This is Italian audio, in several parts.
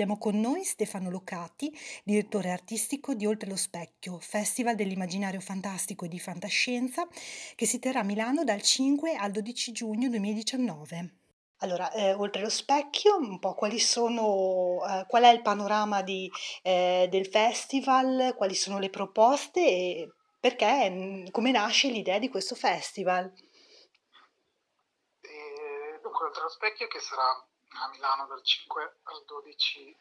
Abbiamo con noi Stefano Locati, direttore artistico di Oltre lo Specchio, Festival dell'immaginario fantastico e di fantascienza, che si terrà a Milano dal 5 al 12 giugno 2019. Allora, eh, oltre lo specchio, un po' quali sono, eh, qual è il panorama di, eh, del festival, quali sono le proposte e perché, mm, come nasce l'idea di questo festival? E dunque, oltre lo specchio che sarà a Milano dal 5 al 12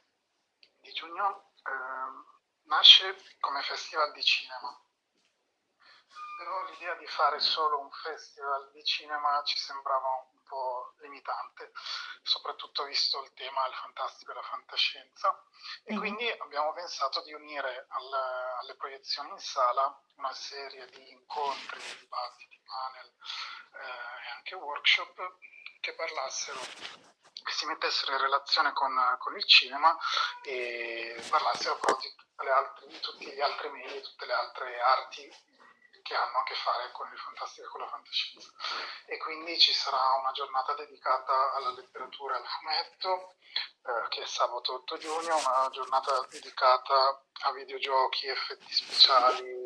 di giugno, eh, nasce come festival di cinema. Però l'idea di fare solo un festival di cinema ci sembrava un po' limitante, soprattutto visto il tema del fantastico e la fantascienza. E mm-hmm. quindi abbiamo pensato di unire al, alle proiezioni in sala una serie di incontri, di dibattiti, panel eh, e anche workshop che parlassero che si mettessero in relazione con, con il cinema e parlassero però di, altre, di tutti gli altri media, tutte le altre arti che hanno a che fare con il fantastico e con la fantascienza. E quindi ci sarà una giornata dedicata alla letteratura e al fumetto, eh, che è sabato 8 giugno, una giornata dedicata a videogiochi, effetti speciali,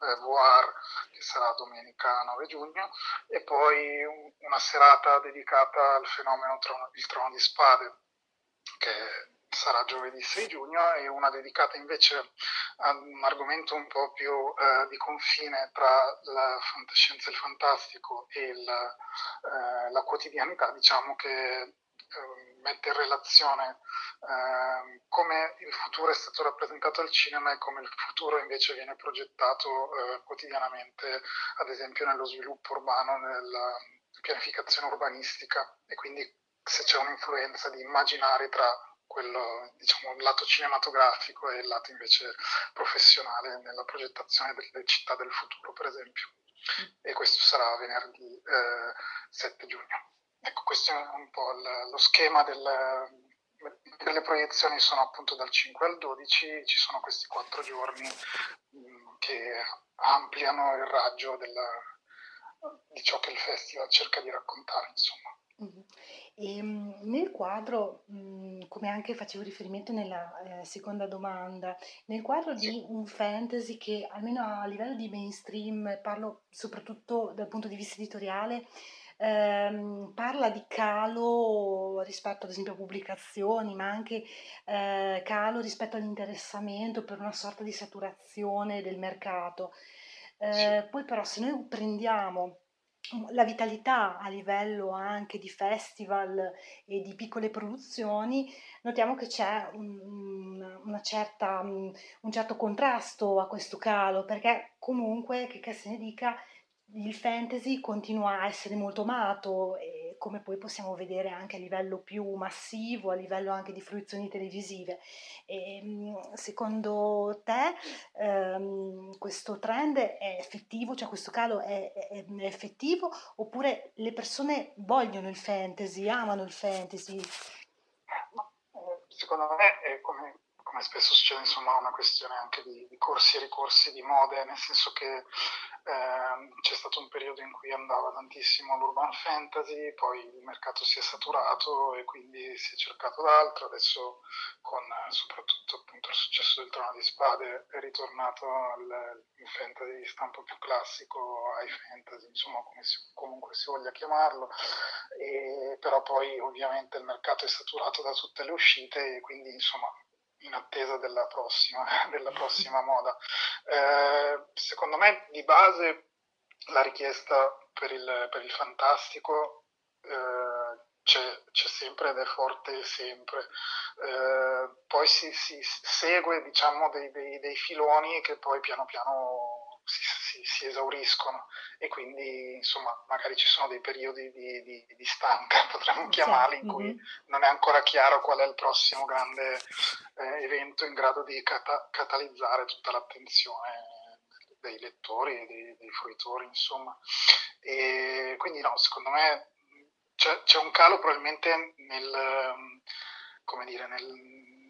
eh, VR che sarà domenica 9 giugno e poi una serata dedicata al fenomeno trono, il trono di spade che sarà giovedì 6 giugno e una dedicata invece a un argomento un po' più eh, di confine tra la fantascienza e il fantastico e il, eh, la quotidianità, diciamo che Ehm, mette in relazione eh, come il futuro è stato rappresentato al cinema e come il futuro invece viene progettato eh, quotidianamente, ad esempio nello sviluppo urbano, nella pianificazione urbanistica e quindi se c'è un'influenza di immaginari tra quello, diciamo, il lato cinematografico e il lato invece professionale nella progettazione delle città del futuro, per esempio. e questo sarà venerdì eh, 7 giugno. Ecco, questo è un po' il, lo schema del, delle proiezioni sono appunto dal 5 al 12, ci sono questi quattro giorni mh, mm, che ampliano il raggio della, di ciò che il festival cerca di raccontare, insomma. Mm-hmm. E, mm, nel quadro, mm, come anche facevo riferimento nella eh, seconda domanda, nel quadro sì. di un fantasy che almeno a livello di mainstream, parlo soprattutto dal punto di vista editoriale, ehm, parla di calo rispetto ad esempio a pubblicazioni, ma anche eh, calo rispetto all'interessamento per una sorta di saturazione del mercato. Eh. Poi però se noi prendiamo la vitalità a livello anche di festival e di piccole produzioni, notiamo che c'è un, una certa, un certo contrasto a questo calo, perché comunque, che, che se ne dica, il fantasy continua a essere molto amato e come poi possiamo vedere anche a livello più massivo, a livello anche di fruizioni televisive. E, ehm, secondo te ehm, questo trend è effettivo, cioè questo calo è, è, è, effettivo oppure le persone vogliono il fantasy, amano il fantasy? Secondo me è come come spesso succede, insomma, una questione anche di, di corsi e ricorsi di mode, nel senso che eh, c'è stato un periodo in cui andava tantissimo l'urban fantasy, poi il mercato si è saturato e quindi si è cercato d'altro, adesso con soprattutto appunto il successo del Trono di Spade è ritornato il fantasy di stampo più classico, high fantasy, insomma come si, comunque si voglia chiamarlo, e, però poi ovviamente il mercato è saturato da tutte le uscite e quindi insomma in attesa della prossima, della prossima moda. Eh, secondo me di base la richiesta per il, per il fantastico eh, c'è, c'è, sempre ed è forte sempre. Eh, poi si, si, segue diciamo, dei, dei, dei filoni che poi piano piano si, si, esauriscono e quindi insomma magari ci sono dei periodi di, di, di stanca, potremmo chiamarli, in cui mm-hmm. non è ancora chiaro qual è il prossimo grande eh, evento in grado di cata- catalizzare tutta l'attenzione dei lettori e dei, dei, fruitori, insomma. E quindi no, secondo me c'è, c'è un calo probabilmente nel, come dire, nel,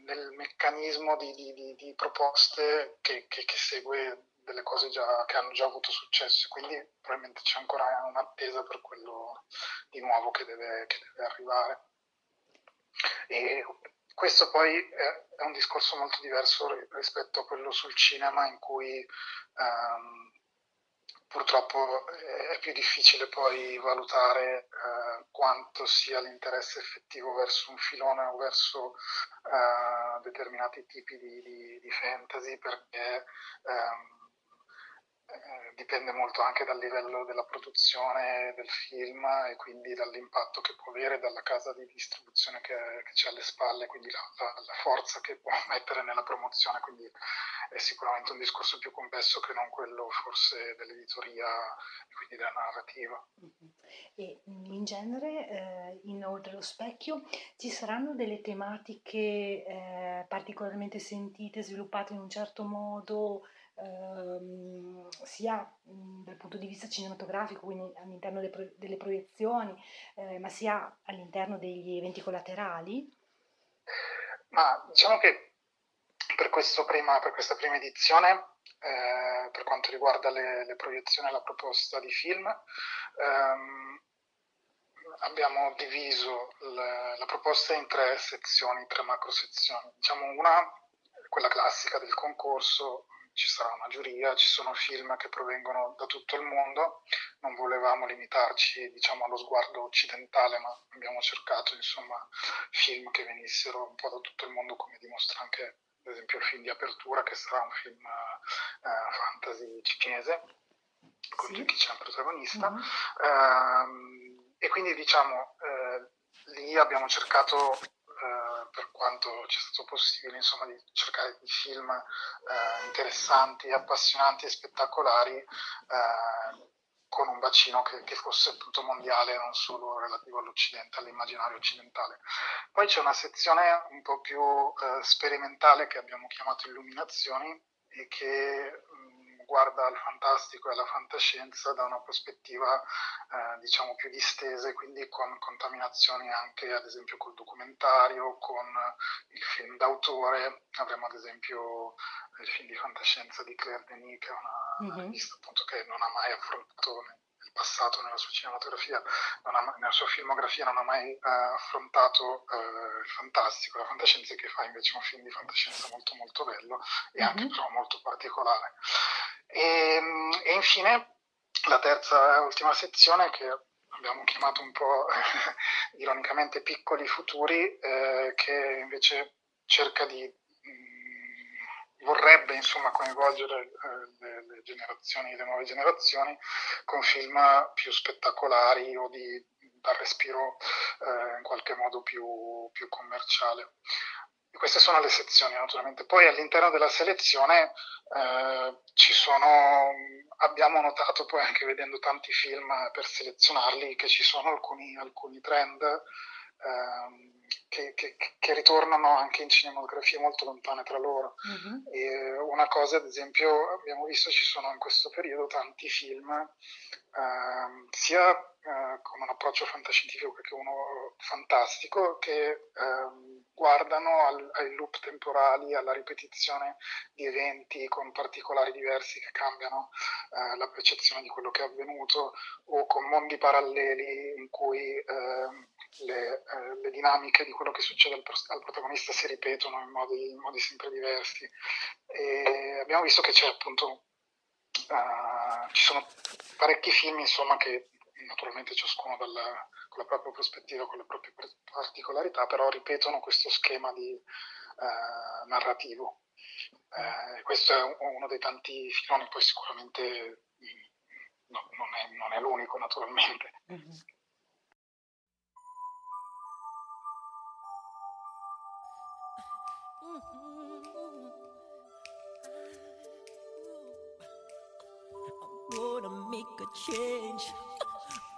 nel meccanismo di, di, di proposte che, che, che segue delle cose già, che hanno già avuto successo, quindi probabilmente c'è ancora un'attesa per quello di nuovo che deve, che deve arrivare. E questo poi è, un discorso molto diverso rispetto a quello sul cinema in cui um, purtroppo è più difficile poi valutare eh, quanto sia l'interesse effettivo verso un filone o verso eh, determinati tipi di, di, di fantasy perché ehm, eh, dipende molto anche dal livello della produzione del film e quindi dall'impatto che può avere dalla casa di distribuzione che, che c'è alle spalle, quindi la, la, la, forza che può mettere nella promozione, quindi è sicuramente un discorso più complesso che non quello forse dell'editoria e quindi della narrativa. E in genere, eh, in Oltre lo Specchio, ci saranno delle tematiche eh, particolarmente sentite, sviluppate in un certo modo? Ehm, sia mh, dal punto di vista cinematografico, quindi all'interno delle, pro- delle proiezioni, eh, ma sia all'interno degli eventi collaterali? Ma diciamo che per, prima, per questa prima edizione, eh, per quanto riguarda le, le, proiezioni e la proposta di film, ehm, abbiamo diviso la, la, proposta in tre sezioni, tre macro sezioni. Diciamo una, quella classica del concorso, ci sarà una giuria, ci sono film che provengono da tutto il mondo, non volevamo limitarci diciamo, allo sguardo occidentale, ma abbiamo cercato insomma, film che venissero un po' da tutto il mondo, come dimostra anche ad esempio il film di apertura, che sarà un film eh, fantasy cinese, con sì. Jackie Chan protagonista. Mm-hmm. Eh, e quindi diciamo, eh, lì abbiamo cercato per quanto ci è stato possibile, insomma, di cercare di film eh, interessanti, appassionanti e spettacolari eh, con un bacino che, che, fosse appunto mondiale, non solo relativo all'Occidente, all'immaginario occidentale. Poi c'è una sezione un po' più eh, sperimentale che abbiamo chiamato Illuminazioni e che guarda al fantastico e alla fantascienza da una prospettiva eh, diciamo più distesa, quindi con contaminazioni anche ad esempio col documentario, con il film d'autore, avremo ad esempio il film di fantascienza di Claire Denis, che è una mm-hmm. rivista appunto che non ha mai affrontato passato nella sua cinematografia, ha, nella sua filmografia non ha mai eh, affrontato eh, il fantastico, la fantascienza che fa invece un film di fantascienza molto molto bello e anche mm-hmm. però molto particolare. E, ehm, e infine la terza e ultima sezione che abbiamo chiamato un po' ironicamente piccoli futuri, eh, che invece cerca di vorrebbe insomma, coinvolgere eh, le, le, generazioni, le nuove generazioni con film più spettacolari o di, dal respiro eh, in qualche modo più, più commerciale. Queste sono le sezioni naturalmente. Poi all'interno della selezione eh, ci sono, abbiamo notato poi anche vedendo tanti film per selezionarli che ci sono alcuni, alcuni trend ehm, che, che, che, ritornano anche in cinematografie molto lontane tra loro. Uh-huh. una cosa, ad esempio, abbiamo visto ci sono in questo periodo tanti film, eh, sia eh, con un approccio fantascientifico che uno fantastico, che eh, guardano al, ai loop temporali, alla ripetizione di eventi con particolari diversi che cambiano eh, la percezione di quello che è avvenuto, o con mondi paralleli in cui ehm, le, eh, le, dinamiche di quello che succede al, al protagonista si ripetono in modi, in modi, sempre diversi. E abbiamo visto che c'è appunto, uh, ci sono parecchi film insomma che naturalmente ciascuno dalla, la propria prospettiva, con le proprie particolarità, però ripetono questo schema di, uh, narrativo. Uh, questo è uno dei tanti filoni, poi sicuramente mm, no, non, è, non, è, l'unico naturalmente. Mm-hmm. gonna make a change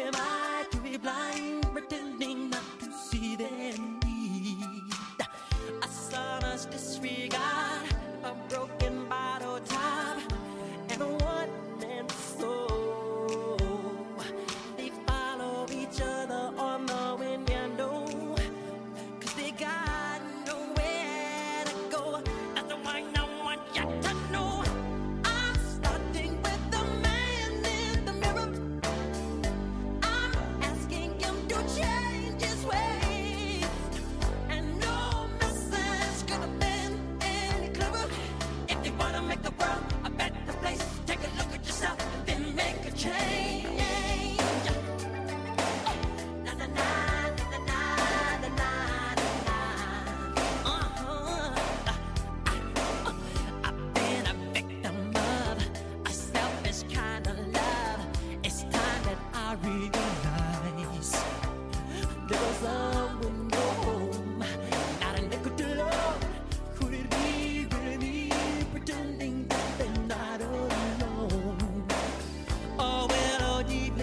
am I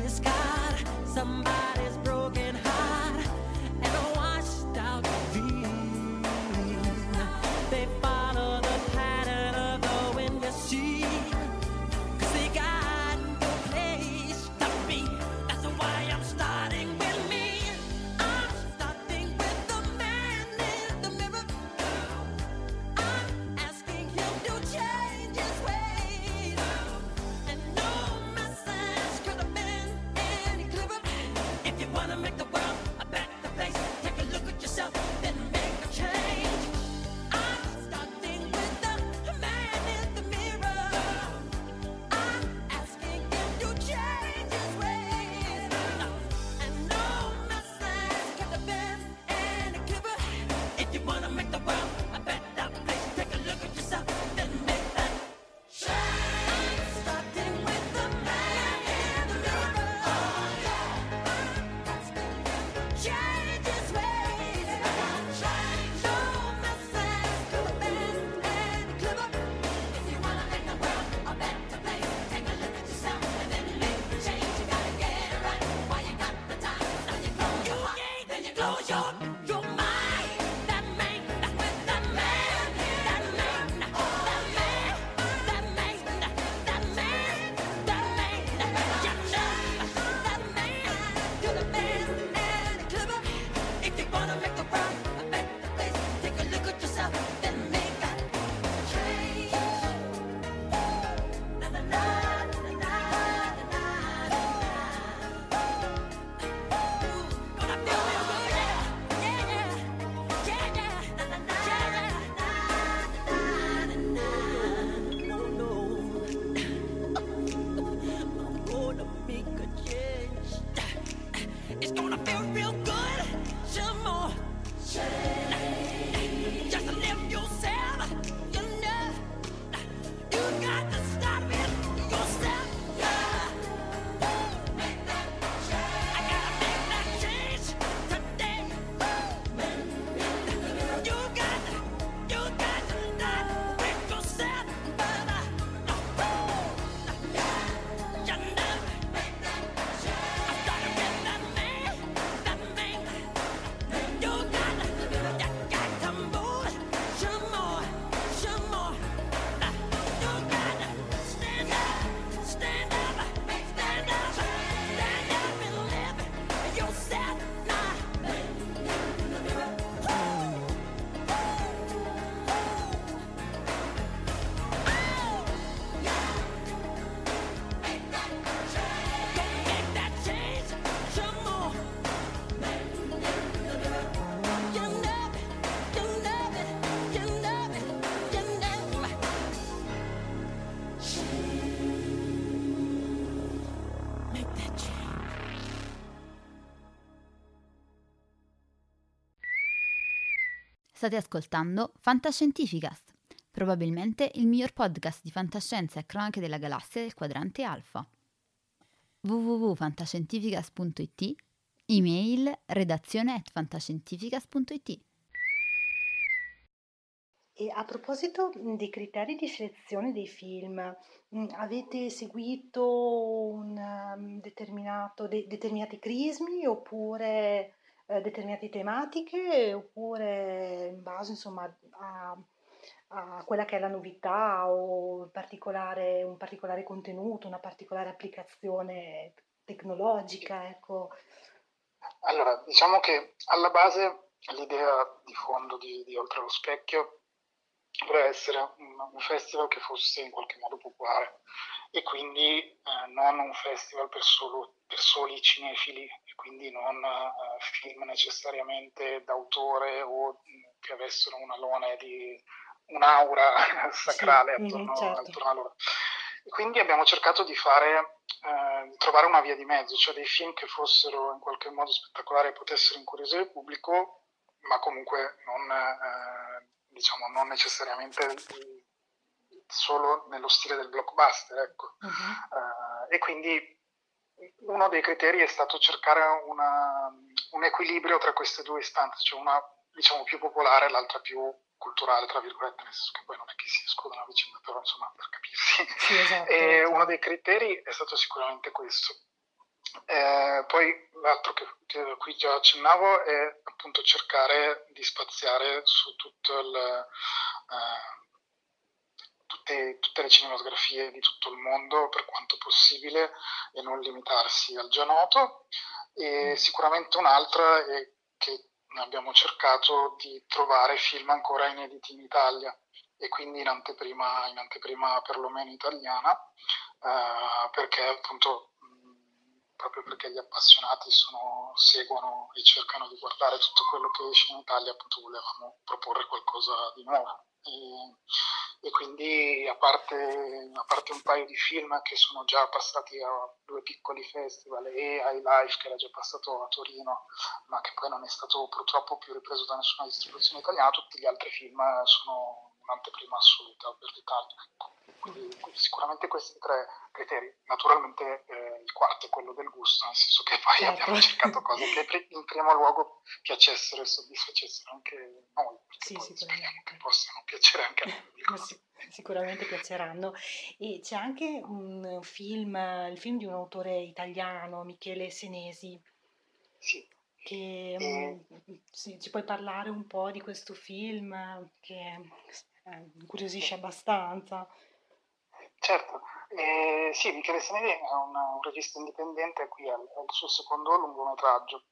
Somebody. State ascoltando Fantascientificast, probabilmente il miglior podcast di fantascienza e cronache della galassia del quadrante alfa. www.fantascientificast.it Email redazione at fantascientificast.it E a proposito dei criteri di selezione dei film, avete seguito determinato, de- determinati crismi oppure eh, determinate tematiche oppure in base insomma a, a quella che è la novità o particolare- un particolare contenuto, una particolare applicazione tecnologica, ecco. Allora, diciamo che alla base l'idea di fondo di, di Oltre lo Specchio voleva essere un, un festival che fosse in qualche modo popolare e quindi eh, non un festival per, solo- per soli cinefili quindi non eh, film necessariamente d'autore o mh, che avessero un alone di un'aura sacrale mhm, attorno, certo. attorno a loro. E quindi abbiamo cercato di fare, eh, trovare una via di mezzo, cioè dei film che fossero in qualche modo spettacolari e potessero incuriosire il pubblico, ma comunque non, eh, diciamo, non necessariamente solo nello stile del blockbuster, ecco. Eh, e quindi uno dei criteri è stato cercare una- un equilibrio tra queste due istanze, cioè una diciamo più popolare e l'altra più culturale, tra virgolette, nel senso che poi non è che si escludano a vicenda, però insomma per capirsi. Sì, esatto. E uno dei criteri è stato sicuramente questo. Eh, poi l'altro che, che a cui già accennavo è appunto cercare di spaziare su tutto il, eh, tutte, tutte le cinematografie di tutto il mondo per quanto possibile e non limitarsi al già noto. E sicuramente un'altra è che abbiamo cercato di trovare film ancora inediti in Italia e quindi in anteprima, in anteprima perlomeno italiana, eh, perché appunto proprio perché gli appassionati sono- seguono e cercano di guardare tutto quello che esce in Italia, appunto volevamo proporre qualcosa di nuovo. E, e quindi a parte, a parte un paio di film che sono già passati a due piccoli festival e ai Live che era già passato a Torino, ma che poi non è stato purtroppo più ripreso da nessuna distribuzione italiana, tutti gli altri film sono un'anteprima assoluta per l'Italia. Quindi sicuramente questi tre criteri. Naturalmente eh, il quarto è quello del gusto, nel senso che poi Certo. abbiamo cercato cose che in primo luogo piacessero e soddisfacessero anche noi, Sì, speriamo che possano piacere anche al pubblico. Ma sic- sicuramente piaceranno. E c'è anche un film, il film di un autore italiano, Michele Senesi, Sì. che Eh. mm, sì, ci puoi parlare un po' di questo film che eh, incuriosisce abbastanza. Certo, eh, sì, Michele Senesi è un, un regista indipendente, qui è è il suo secondo lungometraggio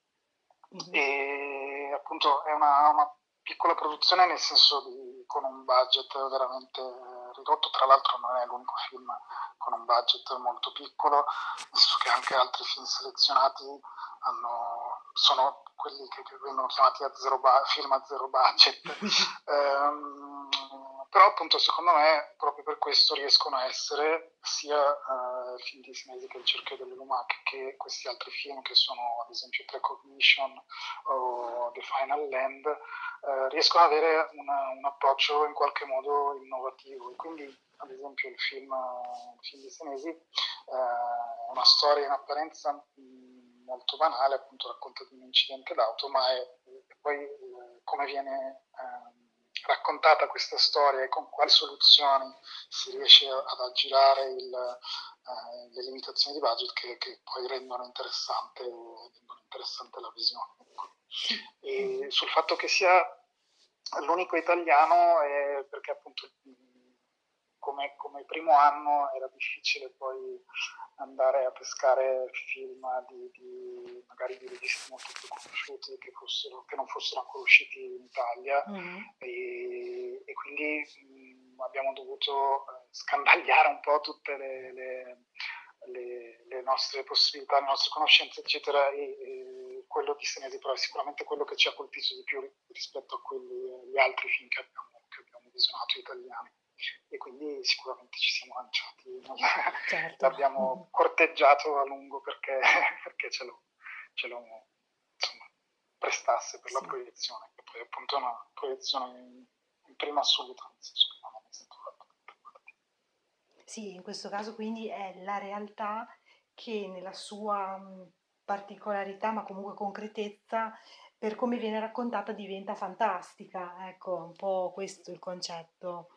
Mhm. e appunto è una, una piccola produzione nel senso di, con un budget veramente ridotto, tra l'altro non è l'unico film con un budget molto piccolo, nel senso che anche altri film selezionati hanno- sono quelli che, che vengono chiamati a zero film a zero budget. Ehm, però appunto secondo me proprio per questo riescono a essere sia eh, il film di Sinesi che Il cerchio delle lumache che questi altri film che sono ad esempio Precognition o The Final Land eh, riescono ad avere una, un approccio in qualche modo innovativo. E quindi ad esempio il film, il film di Senesi eh, è una storia in apparenza mh, molto banale, appunto racconta di un incidente d'auto, ma è, è poi come viene raccontata questa storia e con quali soluzioni si riesce ad aggirare il, eh, le limitazioni di budget che, che poi rendono interessante, rendono interessante la visione. Ecco. E sul fatto che sia l'unico italiano perché appunto come, come, primo anno era difficile poi andare a pescare film di, di magari di registi molto più conosciuti che, fossero, che non fossero ancora usciti in Italia mm. e, e, quindi mh, abbiamo dovuto eh, scandagliare un po' tutte le, le, le, le nostre possibilità, le nostre conoscenze eccetera e, e quello di Senesi però è sicuramente quello che ci ha colpito di più rispetto a quelli, gli altri film che abbiamo, che abbiamo visionato italiani e quindi sicuramente ci siamo lanciati, certo. l'abbiamo corteggiato a lungo perché, perché ce, lo, ce lo insomma, prestasse per sì. la proiezione, che poi appunto è una proiezione in, in prima assoluta, nel senso che non è stato fatto Sì, in questo caso quindi è la realtà che nella sua particolarità ma comunque concretezza per come viene raccontata diventa fantastica, ecco, un po' questo il concetto.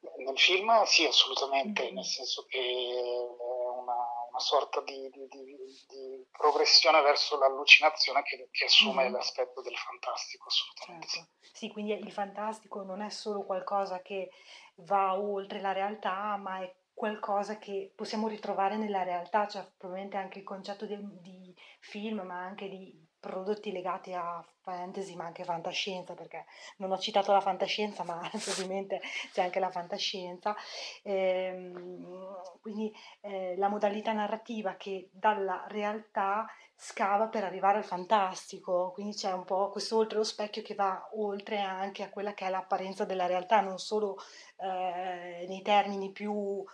Nel film sì, assolutamente, mm-hmm. nel senso che è una, una sorta di, di, di, di, progressione verso l'allucinazione che, che assume mm-hmm. l'aspetto del fantastico, assolutamente certo. sì. Sì, quindi il fantastico non è solo qualcosa che va oltre la realtà, ma è qualcosa che possiamo ritrovare nella realtà, cioè probabilmente anche il concetto di, di film, ma anche di prodotti legati a fantasy ma anche fantascienza perché non ho citato la fantascienza ma ovviamente c'è anche la fantascienza. Ehm, quindi eh, la modalità narrativa che dalla realtà scava per arrivare al fantastico. Quindi c'è un po' questo oltre lo specchio che va oltre anche a quella che è l'apparenza della realtà non solo eh, nei termini più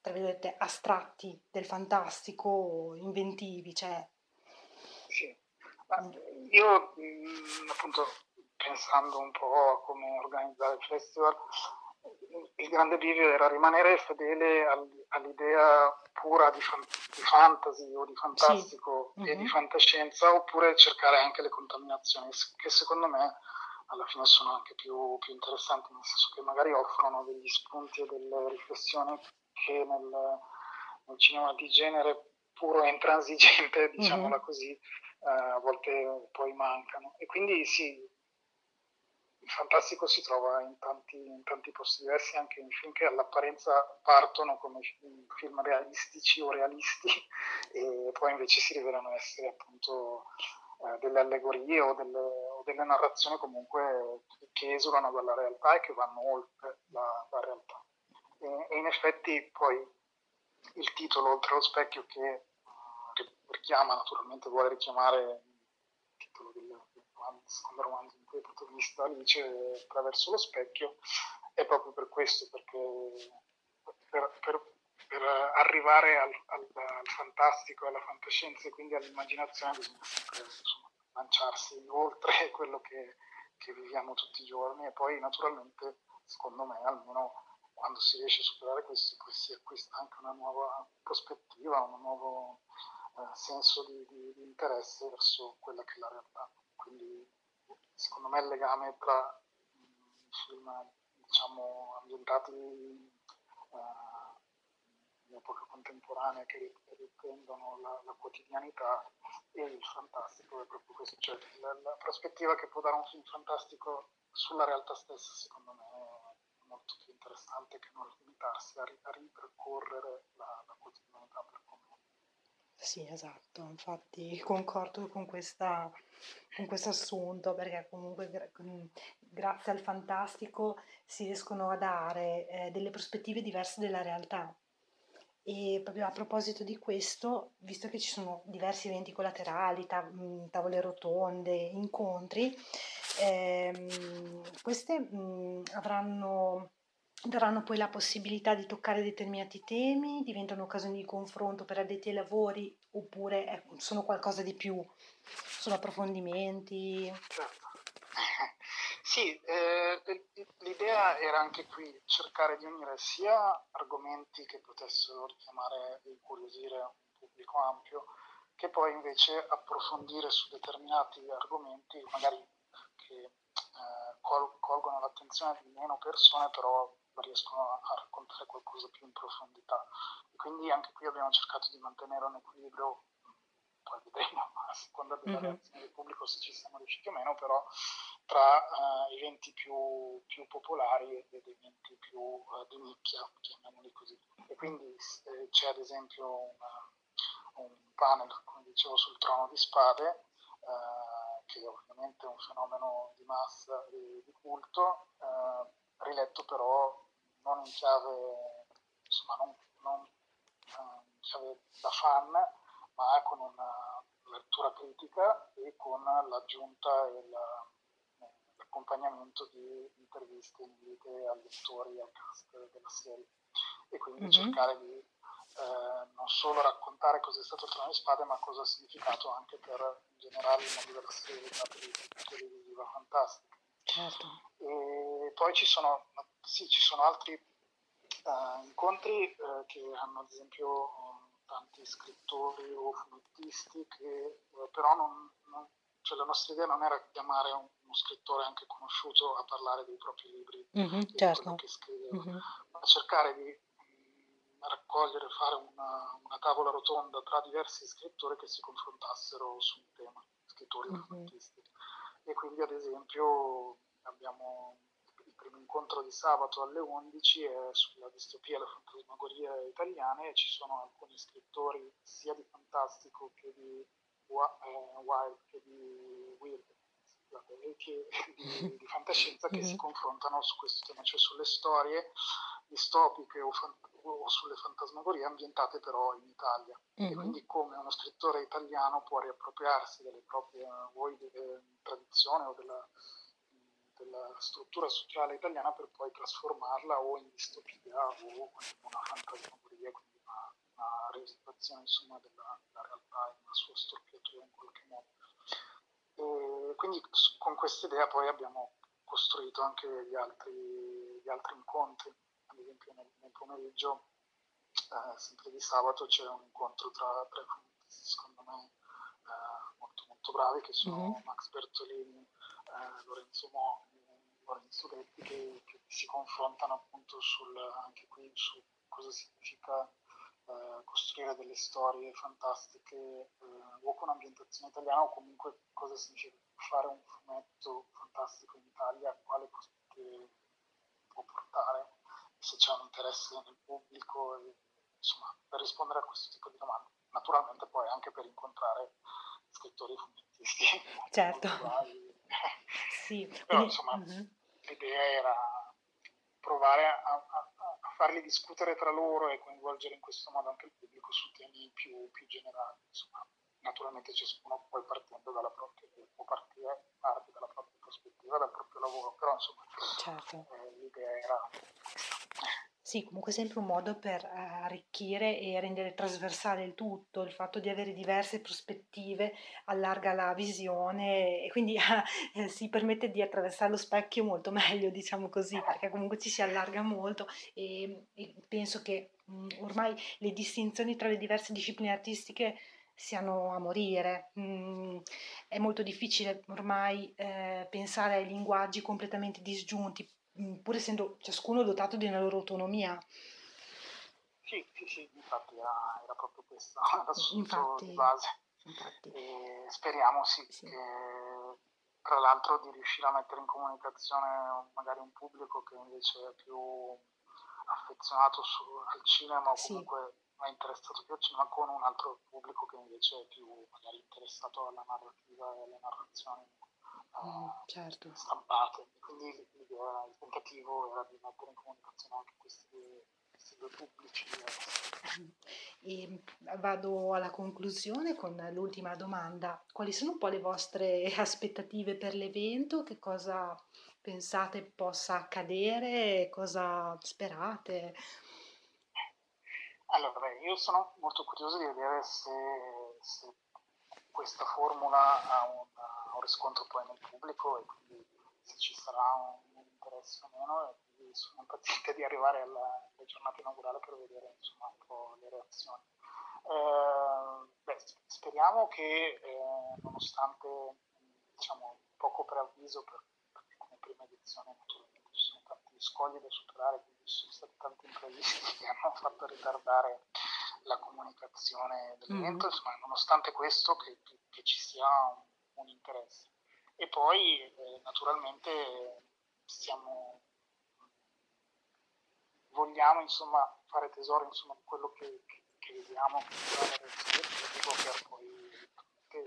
tra virgolette astratti del fantastico inventivi cioè io appunto pensando un po' a come organizzare il festival, il grande bivio era rimanere fedele all'idea pura di, fan- di fantasy o di fantastico sì. e mm-hmm. di fantascienza, oppure cercare anche le contaminazioni, che secondo me alla fine sono anche più, più interessanti, nel senso che magari offrono degli spunti e delle riflessioni che nel, nel cinema di genere puro e intransigente, diciamola mm-hmm. così, eh, a volte poi mancano. E quindi sì, il fantastico si trova in tanti, in tanti posti diversi, anche in film che all'apparenza partono come film realistici o realisti e poi invece si rivelano essere appunto eh, delle allegorie o delle, o delle, narrazioni comunque che esulano dalla realtà e che vanno oltre la, la realtà. E, e, in effetti poi il titolo Oltre lo specchio che richiama, naturalmente vuole richiamare il titolo del, secondo romanzo in cui è protagonista Alice attraverso lo specchio, è proprio per questo, perché per, per, per arrivare al, al, al, fantastico, alla fantascienza e quindi all'immaginazione bisogna sempre insomma, lanciarsi oltre quello che, che viviamo tutti i giorni e poi naturalmente, secondo me, almeno quando si riesce a superare questo, poi si acquista anche una nuova prospettiva, un nuovo senso di, di, di, interesse verso quella che è la realtà. Quindi secondo me il legame tra i film diciamo, ambientati eh, in epoca contemporanea che riprendono la, la, quotidianità e il fantastico è proprio questo, cioè la, la prospettiva che può dare un film fantastico sulla realtà stessa secondo me è molto più interessante che non limitarsi a, a ripercorrere la, la quotidianità per come sì, esatto, infatti concordo con questa con questo assunto perché comunque gra- grazie al fantastico si riescono a dare eh, delle prospettive diverse della realtà. E proprio a proposito di questo, visto che ci sono diversi eventi collaterali, tav- tavole rotonde, incontri, ehm, queste mh, avranno daranno poi la possibilità di toccare determinati temi, diventano occasioni di confronto per addetti ai lavori oppure eh, sono qualcosa di più, sono approfondimenti. Certo. Sì, eh, l'idea era anche qui cercare di unire sia argomenti che potessero richiamare e incuriosire un pubblico ampio, che poi invece approfondire su determinati argomenti, magari che eh, col- colgono l'attenzione di meno persone, però riescono a raccontare qualcosa più in profondità. E quindi anche qui abbiamo cercato di mantenere un equilibrio, poi vedremo a seconda della Mhm. reazione del pubblico se ci siamo riusciti o meno, però tra eh, eventi più, più popolari ed eventi più eh, di nicchia, chiamiamoli così. E quindi eh, c'è ad esempio una- un panel, come dicevo, sul trono di spade, eh, che ovviamente è un fenomeno di massa e di culto, eh, riletto però non in chiave, insomma, non, non, eh, in chiave da fan, ma con una lettura critica e con l'aggiunta e la- l'accompagnamento di interviste inedite ai lettori e al cast della serie. E quindi Mhm. cercare di eh, non solo raccontare cosa è stato il Trono di Spade, ma cosa ha significato anche per in generale il mondo della serie televisiva fantastica. Certo. E poi ci sono, sì, ci sono altri eh, incontri eh, che hanno ad esempio tanti scrittori o fumettisti che eh, però non, non- cioè la nostra idea non era chiamare un- uno scrittore anche conosciuto a parlare dei propri libri Mhm, e di certo. quello che scriveva, Mhm. ma cercare di mh, raccogliere, fare una, una tavola rotonda tra diversi scrittori che si confrontassero su un tema, scrittori o Mhm. fumettisti. E quindi ad esempio abbiamo incontro di sabato alle 11 è sulla distopia e la fantasmagoria italiane e ci sono alcuni scrittori sia di fantastico che di eh, wild che di weird che di, di fantascienza che si Mhm. confrontano su questo tema, cioè sulle storie distopiche o, fan- o sulle fantasmagorie ambientate però in Italia e Mhm. quindi come uno scrittore italiano può riappropriarsi delle proprie vuoi delle tradizioni o della, della struttura sociale italiana per poi trasformarla o in distopia o in una fantasmagoria, quindi una, una realizzazione insomma della, della realtà in una sua storpiatura in qualche modo. E quindi con questa idea poi abbiamo costruito anche gli altri, gli altri incontri, ad esempio nel, nel pomeriggio, eh, sempre di sabato, c'è un incontro tra tre secondo me eh, molto molto bravi che sono Mhm. Max Bertolini, eh, Lorenzo Mo, Lorenzo Letti che, che si confrontano appunto sul, anche qui su cosa significa eh, costruire delle storie fantastiche eh, o con ambientazione italiana o comunque cosa significa fare un fumetto fantastico in Italia, quale prospettive può portare, se c'è un interesse nel pubblico, e, insomma, per rispondere a questo tipo di domande. Naturalmente poi anche per incontrare scrittori e fumettisti. Certo. Sì, Però insomma mhm. l'idea era provare a, a- a farli discutere tra loro e coinvolgere in questo modo anche il pubblico su temi più, più generali. Insomma, naturalmente ciascuno poi partendo dalla propria, può partire parte dalla propria prospettiva, dal proprio lavoro, però insomma Certo. eh, l'idea era Sì, comunque sempre un modo per eh, arricchire e rendere trasversale il tutto, il fatto di avere diverse prospettive allarga la visione e quindi eh, si permette di attraversare lo specchio molto meglio, diciamo così, perché comunque ci si allarga molto e, e penso che mh, ormai le distinzioni tra le diverse discipline artistiche siano a morire. Mm, è molto difficile ormai eh, pensare ai linguaggi completamente disgiunti, mm, pur essendo ciascuno dotato di una loro autonomia. Sì, sì, sì, infatti era, era proprio questo l'assunto di base. Infatti. E speriamo sì, Sì. che tra l'altro di riuscire a mettere in comunicazione magari un pubblico che invece è più affezionato su- al cinema o Sì. comunque è interessato più al cinema con un altro pubblico che invece è più magari interessato alla narrativa e alle narrazioni Mm, certo. stampate. Quindi l'idea, il tentativo era di mettere in comunicazione anche questi due, questi due pubblici. E vado alla conclusione con l'ultima domanda. Quali sono un po' le vostre aspettative per l'evento? Che cosa pensate possa accadere? Cosa sperate? Allora, io sono molto curioso di vedere se, se questa formula ha un, ha un riscontro poi nel pubblico e quindi se ci sarà un, un interesse o meno e sono impaziente di arrivare alla, alla giornata inaugurale per vedere insomma un po' le reazioni. Eh, beh, speriamo che eh, nonostante diciamo poco preavviso per, perché come prima edizione naturalmente ci sono tanti scogli da superare, quindi ci sono stati tanti imprevisti che hanno fatto ritardare la comunicazione dell'evento, Mhm. insomma, nonostante questo che, che- che ci sia un, un interesse. E poi eh, naturalmente stiamo vogliamo insomma fare tesoro insomma di quello che, che, che vediamo, per poi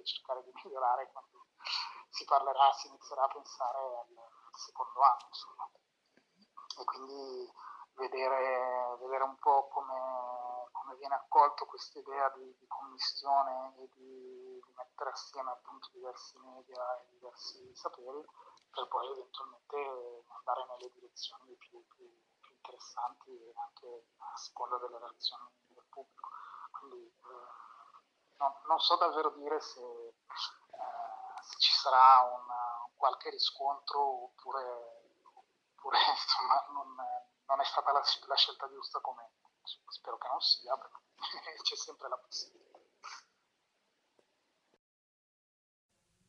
cercare di migliorare quando si parlerà, si inizierà a pensare al, al secondo anno insomma. E quindi vedere, vedere un po' come, come viene accolto questa idea di, di commissione e di, mettere assieme appunto diversi media e diversi saperi per poi eventualmente andare nelle direzioni più, più, più interessanti anche a seconda delle reazioni del pubblico. Quindi eh, no- non so davvero dire se, eh, se ci sarà un qualche riscontro oppure, oppure insomma non, non è stata la, la scelta giusta come spero che non sia, però c'è sempre la possibilità.